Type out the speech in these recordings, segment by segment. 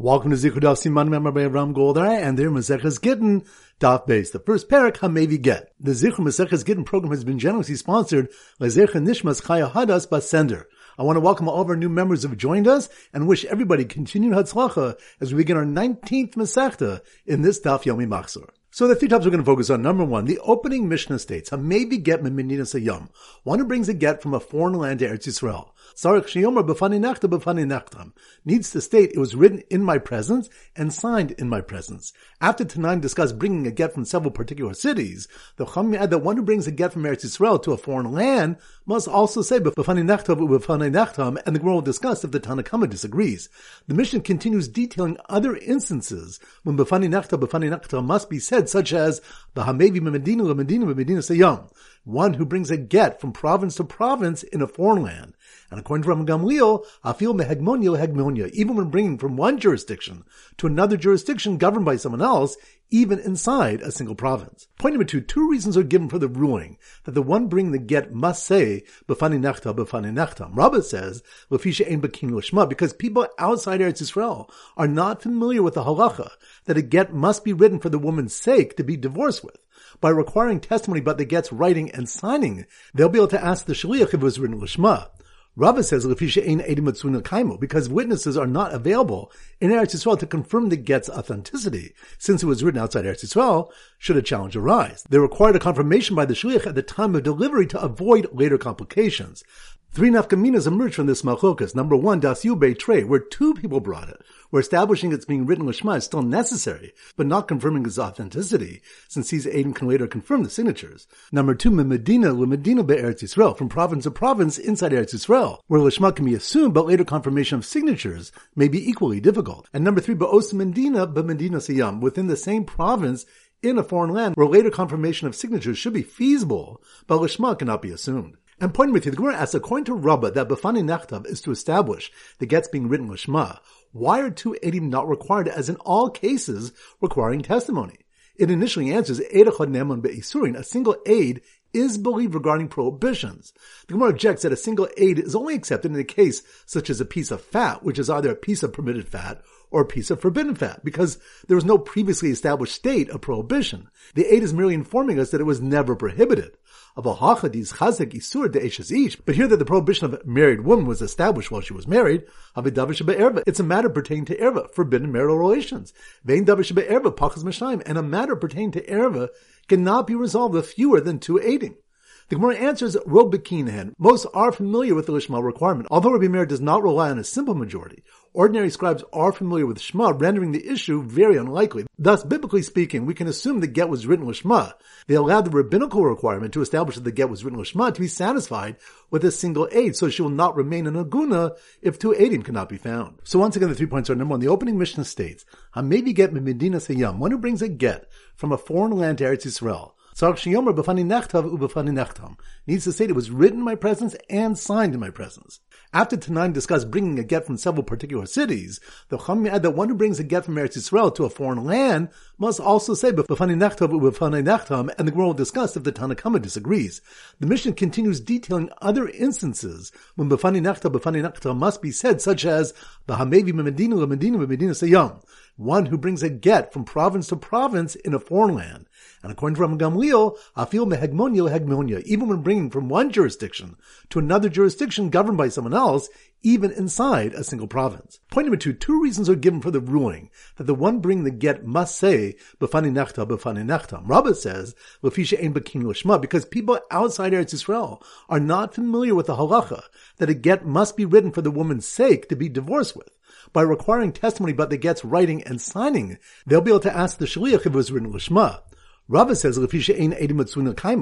Welcome to Zichud Siman Member by Avram Goldar and their Maseches Gittin Daf Beis. The first parak Hamevi Get. The Zichud Maseches Gittin program has been generously sponsored by Zecha Nishmas Chaya Hadas Basender. I want to welcome all of our new members who have joined us and wish everybody continued Hatzlacha as we begin our 19th Masechta in this Daf Yomi Machzor. So the three topics we're going to focus on. Number one, the opening Mishnah states, Hamevi get medina sayam, one who brings a get from a foreign land to Eretz Yisrael. Needs to state it was written in my presence and signed in my presence. After Tanan discussed bringing a get from several particular cities, the Chum add that one who brings a get from Eretz Yisrael to a foreign land must also say b'fani nechtam, and the Gemara will discuss if the Tanakama disagrees. The Mishnah continues detailing other instances when b'fani nechtam must be said such as the Hamevi Medina Medina Medina Sayam, one who brings a get from province to province in a foreign land. And according to Rabban Gamliel, afil mehegmonia hegmonia, even when bringing from one jurisdiction to another jurisdiction governed by someone else, even inside a single province. Point number two, two reasons are given for the ruling that the one bringing the get must say, b'fani nechta, b'fani nechtam. Rabbah says, l'fisha ein b'kin l'shma, because people outside Eretz Yisrael are not familiar with the halacha that a get must be written for the woman's sake to be divorced with. By requiring testimony about the get's writing and signing, they'll be able to ask the shaliach if it was written l'shma. Rava says because witnesses are not available in Eretz Yisrael to confirm the get's authenticity, since it was written outside Eretz Yisrael, should a challenge arise. They required a confirmation by the shliach at the time of delivery to avoid later complications. Three nafkaminas emerge from this machlokas. Number one, das yube tre, where two people brought it, where establishing it's being written lishma is still necessary, but not confirming its authenticity, since these Adam can later confirm the signatures. Number two, medina medina be'eretz Yisrael, from province to province inside Eretz Yisrael, where lishma can be assumed, but later confirmation of signatures may be equally difficult. And number three, ba'os medina medina siyam, within the same province in a foreign land, where later confirmation of signatures should be feasible, but lishma cannot be assumed. And pointing with you, the Gemara asks, according to Rabbah, that Bafani Nechtav is to establish the gets being written Lishma. Why are two Edim not required, as in all cases requiring testimony? It initially answers, Eidachad Neman Be'isurin, a single aid is believed regarding prohibitions. The Gemara objects that a single aid is only accepted in a case such as a piece of fat, which is either a piece of permitted fat or a piece of forbidden fat, because there was no previously established state of prohibition. The aid is merely informing us that it was never prohibited of a hachadis chazek isur de ish. But here that the prohibition of a married woman was established while she was married. It's a matter pertaining to erva, forbidden marital relations. Vein erva pachas mashayim, and a matter pertaining to erva cannot be resolved with fewer than two aiding. The Gemara answers Rov Most are familiar with the Lishma requirement, although Rabbi Meir does not rely on a simple majority. Ordinary scribes are familiar with Shema, rendering the issue very unlikely. Thus, biblically speaking, we can assume the get was written Lishma. They allowed the rabbinical requirement to establish that the get was written Lishma to be satisfied with a single aid, so she will not remain an aguna if two aidim cannot be found. So once again, the three points are number one, the opening Mishnah states, Hamevi get medina sayam, one who brings a get from a foreign land to Eretz Yisrael, needs to state it was written in my presence and signed in my presence. After Tanan discussed bringing a get from several particular cities, the Chum add that one who brings a get from Eretz Yisrael to a foreign land must also say u'b'fani nechtam, and the Gemara will discuss if the Tanakama disagrees. The Mishnah continues detailing other instances when b'fani nechtam must be said, such as the Hamevi Medina Medina Medina Sayam, one who brings a get from province to province in a foreign land. And according to Rabban Gamliel, afil mehegmonia hegmonia, even when bringing from one jurisdiction to another jurisdiction governed by someone else, even inside a single province. Point number two, two reasons are given for the ruling that the one bringing the get must say, b'fani nechta, b'fani nechtam. Rabbah says, l'fisha ein b'kin l'shma, because people outside Eretz Yisrael are not familiar with the halacha that a get must be written for the woman's sake to be divorced with. By requiring testimony about the get's writing and signing, they'll be able to ask the shaliach if it was written l'shma. Rava says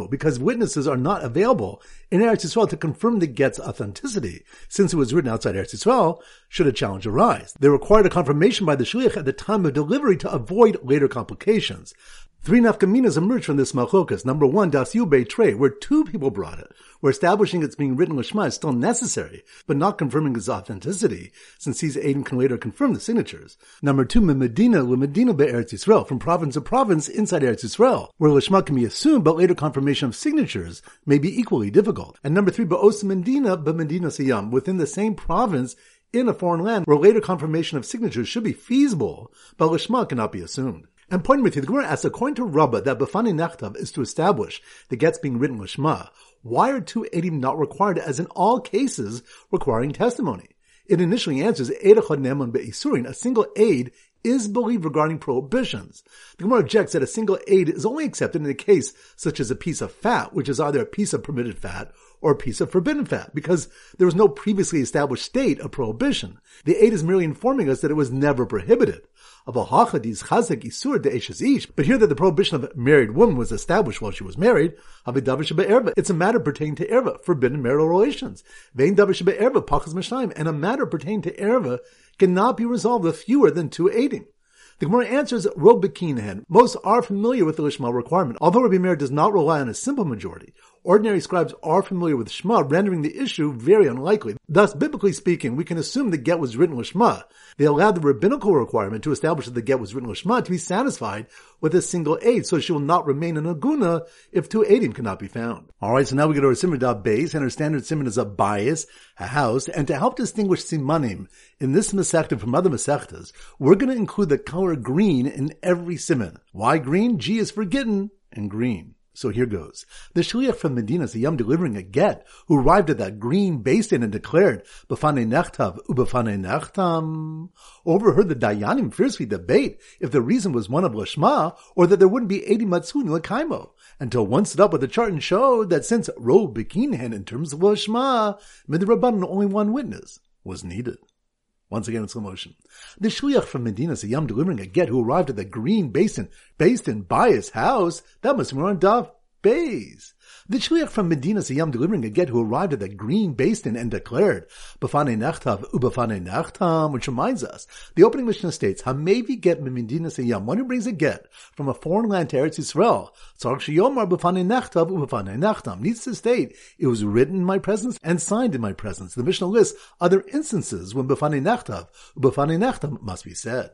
because witnesses are not available in Eretz Yisrael to confirm the get's authenticity, since it was written outside Eretz Yisrael, should a challenge arise. They required a confirmation by the shliach at the time of delivery to avoid later complications. Three nafkaminas emerge from this machlokas. Number one, das yube tre, where two people brought it, where establishing it's being written lishma is still necessary, but not confirming its authenticity, since these Aiden can later confirm the signatures. Number two, medina medina be'eretz Yisrael, from province to province inside Eretz Yisrael, where lishma can be assumed, but later confirmation of signatures may be equally difficult. And number three, ba'os medina medina siyam, within the same province in a foreign land where later confirmation of signatures should be feasible, but lishma cannot be assumed. And pointing with you, the Gemara asks, according to Rabbah, that Bafani Nechtav is to establish the get's being written Lishma. Why are two edim not required as in all cases requiring testimony? It initially answers, a single aid is believed regarding prohibitions. The Gemara objects that a single aid is only accepted in a case such as a piece of fat, which is either a piece of permitted fat or a piece of forbidden fat, because there was no previously established state of prohibition. The aid is merely informing us that it was never prohibited But here that the prohibition of married woman was established while she was married. It's a matter pertaining to erva, forbidden marital relations. Vein erva pachas and a matter pertaining to erva cannot be resolved with fewer than two aiding. The Gemara answers Rov Bekinhen. Most are familiar with the Lishma requirement, although Rabbi Meir does not rely on a simple majority. Ordinary scribes are familiar with Shema, rendering the issue very unlikely. Thus, biblically speaking, we can assume the get was written Lishma. They allowed the rabbinical requirement to establish that the get was written Lishma to be satisfied with a single aid, so she will not remain an aguna if two aidim cannot be found. Alright, so now we get our Simon base, and our standard simon is a bias, a house, and to help distinguish simanim in this Masechta from other Masechtas, we're going to include the color green in every simon. Why green? G is for gittin and green. So here goes. The shliach from Medina yom delivering a get who arrived at that green basin and declared, Bafane nechtav, ubafane nechtam. Overheard the Dayanim fiercely debate if the reason was one of Lashma or that there wouldn't be 80 Matsun Lakaimo until one stood up with a chart and showed that since Ro Bekinhen in terms of Lashma, Midrabban only one witness was needed. Once again in slow motion. The shliach from Medina is a yam delivering a get who arrived at the green basin, based in his house. That must be on Dov Bays. The shliach from Medina Siyam delivering a get who arrived at the green basin and declared, Bafane Nachtav Ubafane Nachtam, which reminds us, the opening Mishnah states, Hamevi get Medina Siyam, one who brings a get from a foreign land to Eretz Yisrael, Tzarek Shiyomar Bafane Nachtav Ubafane Nachtam, needs to state, it was written in my presence and signed in my presence. The Mishnah lists other instances when Bafane Nachtav Ubafane Nachtam must be said.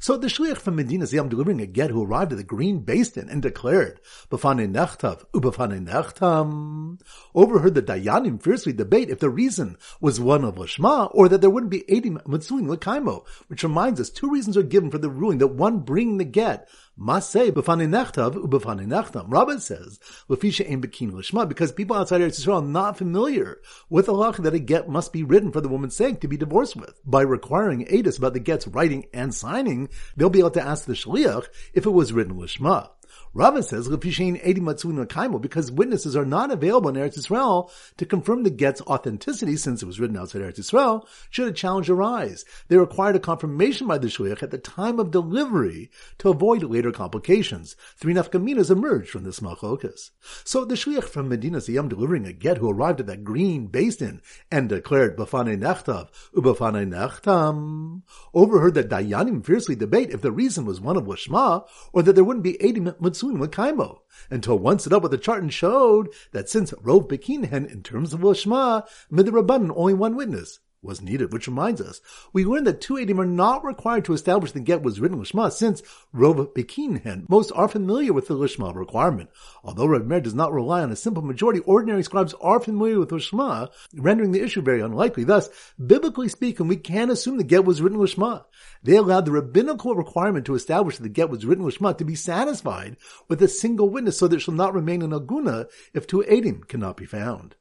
So the shliach from Medina Ziyam delivering a get who arrived at the green basin and declared, Bafane nechtav, ubafane nechtam, overheard the Dayanim fiercely debate if the reason was one of Lashma or that there wouldn't be Edim Matsuin Lakaimo, which reminds us two reasons are given for the ruling that one bring the get must say b'fani nechtav u'b'fani nechtam. Rabbah says l'fisha ein bekin lishma because people outside Eretz Yisrael are not familiar with the law that a get must be written for the woman's sake to be divorced with. By requiring edus about the get's writing and signing, they'll be able to ask the shliach if it was written lishma. Rava says, because witnesses are not available in Eretz Yisrael to confirm the get's authenticity since it was written outside Eretz Yisrael, should a challenge arise. They required a confirmation by the shliach at the time of delivery to avoid later complications. Three nafkaminas emerged from this machlokas. So the shliach from Medina Siyam delivering a get who arrived at that green basin and declared bafane nechtav ubafane nechtam overheard that Dayanim fiercely debate if the reason was one of Lashma or that there wouldn't be Edim Matsuim Lakaimo, until one stood up with a chart and showed that since Rov Bekinhen in terms of Lashma, Midrabbanan only one witness, was needed, which reminds us, we learned that two edim are not required to establish the get was written Lishma, since Rov Bekinhen, most are familiar with the Lishma requirement. Although Rav Meir does not rely on a simple majority, ordinary scribes are familiar with Lishma, rendering the issue very unlikely. Thus, biblically speaking, we can assume the get was written Lishma. They allowed the rabbinical requirement to establish that the get was written Lishma to be satisfied with a single witness so that it shall not remain an aguna if two edim cannot be found.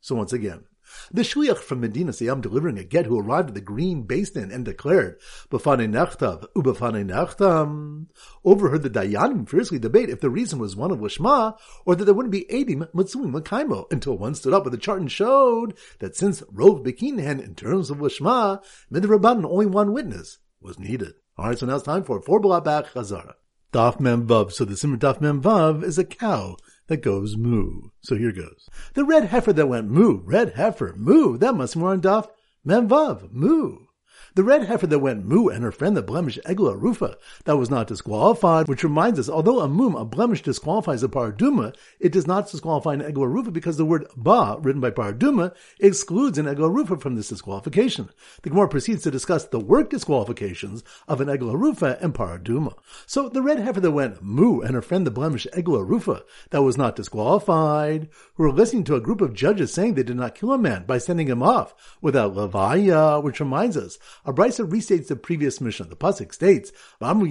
So once again, the shliach from Medina Siyam delivering a get who arrived at the green basin and declared, Bafane nechtav, ubafane nechtam, overheard the Dayanim fiercely debate if the reason was one of Lishma, or that there wouldn't be Edim Matsuim Lakaimo, until one stood up with a chart and showed that since Rov Bekinhen in terms of Lishma, Midrabban only one witness was needed. Alright, so now it's time for four back Chazara. Daf Mem Vav. So the Simmer Daf Mem Vav is a cow that goes moo. So here goes. The red heifer that went moo, red heifer, moo. That must on Daf Memvav, moo. The red heifer that went moo and her friend the blemish Egla Rufa that was not disqualified, which reminds us, although a moom, a blemish disqualifies a paraduma, it does not disqualify an Egla Rufa because the word ba, written by paraduma, excludes an Egla Rufa from this disqualification. The Gemara proceeds to discuss the work disqualifications of an Egla Rufa and paraduma. So the red heifer that went moo and her friend the blemish Egla Rufa that was not disqualified, who were listening to a group of judges saying they did not kill a man by sending him off without levaya, which reminds us, a brisa restates the previous mission. The pasuk states, and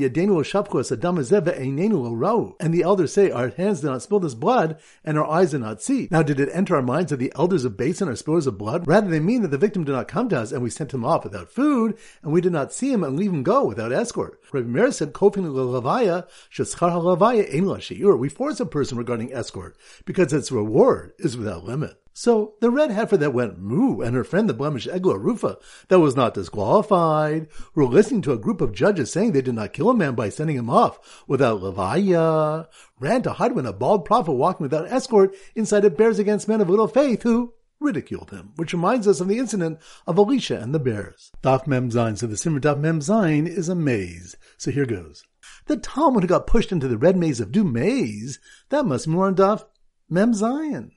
the elders say, "Our hands did not spill this blood, and our eyes did not see." Now, did it enter our minds that the elders of Beis Din are spillers of blood? Rather, they mean that the victim did not come to us, and we sent him off without food, and we did not see him and leave him go without escort. Rabbi Meir said, "Kofin halavaya ein We force a person regarding escort because its reward is without limit. So the red heifer that went moo and her friend the blemish Egla Rufa that was not disqualified were listening to a group of judges saying they did not kill a man by sending him off without levaya, ran to hide when a bald prophet walking without escort incited bears against men of little faith who ridiculed him, which reminds us of the incident of Elisha and the bears. Daf Mem Zayin, so the Simmer Daf Mem is a maze. So here goes. The Talmud got pushed into the red maze of doom maze, that must be more on Daf Mem Zayin.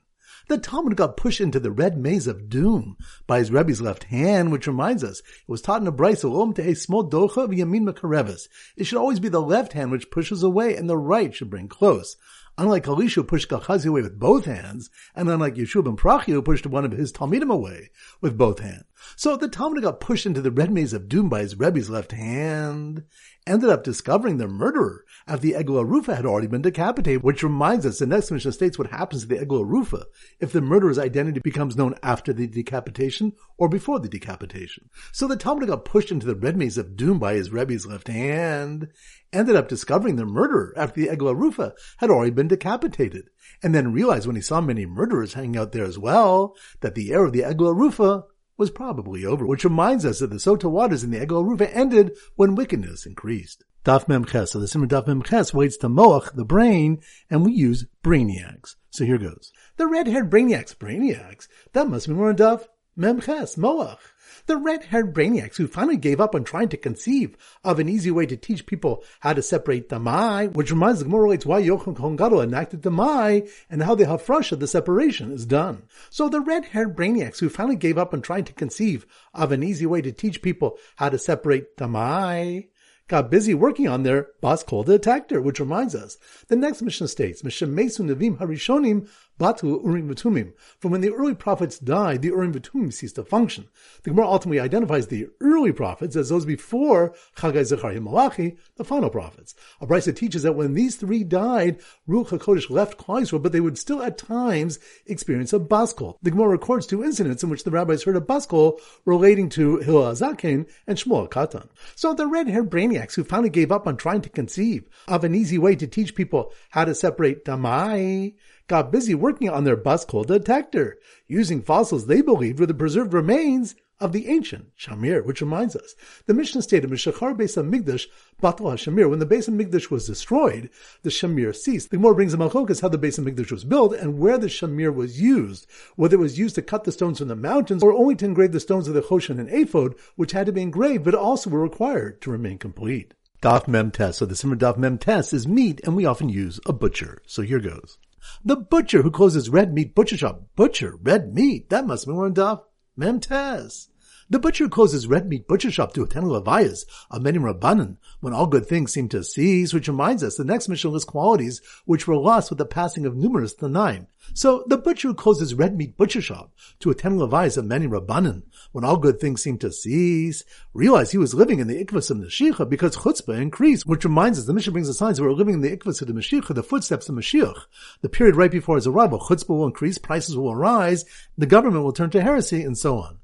The Talmud got pushed into the red maze of doom by his Rebbe's left hand, which reminds us, it was taught in a brisa, Om tehe small docha v'yamin makareves. It should always be the left hand which pushes away and the right should bring close. Unlike Elisha who pushed Gehazi away with both hands, and unlike Yeshua ben Prachia who pushed one of his Talmidim away with both hands. So the Talmud got pushed into the red maze of doom by his Rebbe's left hand, ended up discovering the murderer after the Egla Rufa had already been decapitated, which reminds us the next mission states what happens to the Egla Rufa if the murderer's identity becomes known after the decapitation or before the decapitation. So the Talmud got pushed into the red maze of doom by his Rebbe's left hand, ended up discovering the murderer after the Egla Rufa had already been decapitated, and then realized when he saw many murderers hanging out there as well, that the heir of the Egla Rufa was probably over, which reminds us that the Sota waters in the Egla Rufa ended when wickedness increased. Daf Mem Ches. So the Simmer Daf Mem Ches waits to Moach, the brain, and we use brainiacs. So here goes. The red-haired brainiacs, brainiacs, that must be more Daf Mem Ches, Moach. The red-haired brainiacs who finally gave up on trying to conceive of an easy way to teach people how to separate Demai, which reminds the Gemara relates why Yochanan Kohen Gadol enacted Demai and how the Hafrasha, the separation, is done. So the red-haired brainiacs who finally gave up on trying to conceive of an easy way to teach people how to separate Demai, got busy working on their bas kol detector, which reminds us. The next mission states, Meshemesu Nevim Harishonim Batu Urim Vitumim. From when the early prophets died, the Urim Vitumim ceased to function. The Gemara ultimately identifies the early prophets as those before Chagai Zechariah Malachi, the final prophets. A brisa teaches that when these three died, Ruach HaKodesh left Klal but they would still at times experience a baskol. The Gemara records two incidents in which the rabbis heard a baskol relating to Hillel and Shmuel Katan. So the red-haired brainiacs who finally gave up on trying to conceive of an easy way to teach people how to separate Demai got busy working on their kol detector, using fossils they believed were the preserved remains of the ancient Shamir, which reminds us, the Mishnah stated, Mishachar Beis HaMikdash Batal HaShamir, when the Beis HaMikdash was destroyed, the Shamir ceased. The Gemara brings a Machlokas how the Beis HaMikdash was built and where the Shamir was used, whether it was used to cut the stones from the mountains or only to engrave the stones of the Choshen and Ephod, which had to be engraved but also were required to remain complete. Daf Mem Tes. So the Simmer Daf Mem Tes is meat, and we often use a butcher. So here goes. The butcher who closes red meat butcher shop. Butcher, red meat. That must be one Daf Mem Tes. The butcher closes red meat butcher shop to attend levayas of many rabbanon when all good things seem to cease, which reminds us the next mission lists qualities which were lost with the passing of numerous Tanaim. So the butcher closes red meat butcher shop to attend levayas of many rabbanon when all good things seem to cease, realized he was living in the ikvas of Mashiach because chutzpah increased, which reminds us the mission brings the signs we're living in the ikvas of the Mashiach, the footsteps of Mashiach. The period right before his arrival, chutzpah will increase, prices will rise, the government will turn to heresy, and so on.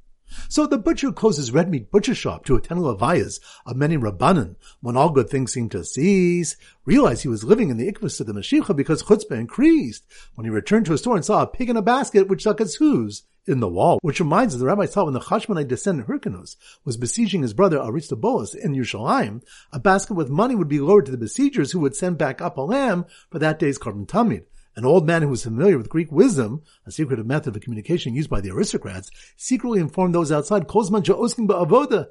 So the butcher closes red meat butcher shop to attend levayas of many rabbanon when all good things seemed to cease, realized he was living in the ikvus of the Mashiach because chutzpah increased when he returned to his store and saw a pig in a basket which stuck its hooves in the wall, which reminds us the rabbi saw when the Chashmonite descendant Hyrcanus was besieging his brother Aristobulus in Yerushalayim, a basket with money would be lowered to the besiegers who would send back up a lamb for that day's korban tamid. An old man who was familiar with Greek wisdom, a secretive method of communication used by the aristocrats, secretly informed those outside, Kozman ba'avoda,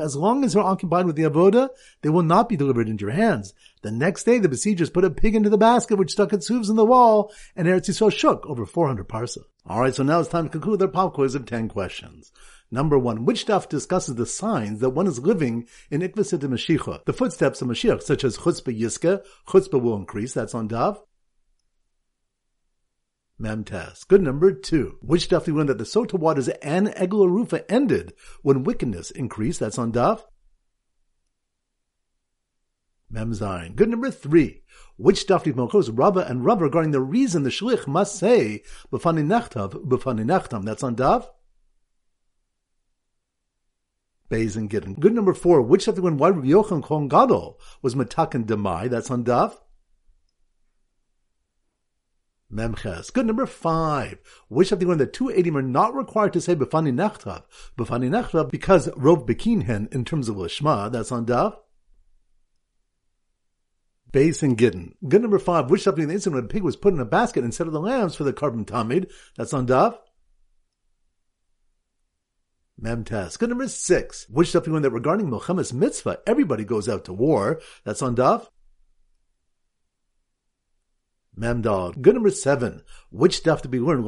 as long as they're occupied with the avoda, they will not be delivered into your hands. The next day, the besiegers put a pig into the basket which stuck its hooves in the wall, and Eretz Yisrael shook over 400 parsa. Alright, so now it's time to conclude their pop quiz of 10 questions. Number one, which daf discusses the signs that one is living in Ikvasit Mashiach, the footsteps of Mashiach, such as chutzpah yiske, chutzpah will increase, that's on daf. Memtas. Good number two. Which daf do we learn that the sota waters and Egla Rufa ended when wickedness increased? That's on daf. Memzain. Good number three. Which daf do we Rava and Rava regarding the reason the shlich must say b'fani nechtav b'fani nechtam? That's on daf. Beis and Gittin. Good number four. Which daf do we learn why Rabbi Yochanan Kohen Gadol was matakan demai? That's on daf. Memches. Good number five. Which of the one that two edim are not required to say befani nechtav, befani nechtav, because rov bekinhen in terms of lishma. That's on daf. Base and Gittin. Good number five. Which of the incident when a pig was put in a basket instead of the lambs for the korban tamid. That's on daf. Memtes. Good number six. Which stuff when that regarding milchemes mitzvah, everybody goes out to war. That's on daf. Memdal. Good number seven. Which stuff to be learned?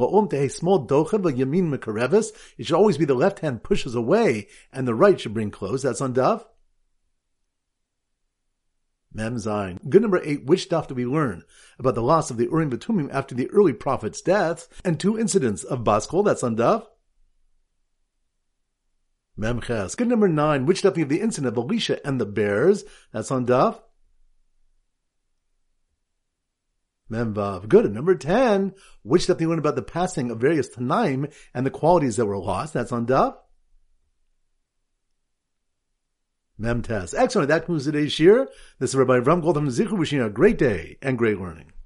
Small docha yamin mekarevis. It should always be the left hand pushes away and the right should bring close. That's on daf. Memzain. Good number eight. Which stuff do we learn about the loss of the Urim Batumim after the early prophet's death and two incidents of Baskol? That's on daf. Memches. Good number nine. Which stuff of the incident of Elisha and the bears? That's on daf. Memvav. Good. And number 10, which stuff do you learn about the passing of various Tanaim and the qualities that were lost? That's on Daf. Memtes. Excellent. That concludes today's shir. This is Rabbi Ram Goldham Zichu wishing you a great day and great learning.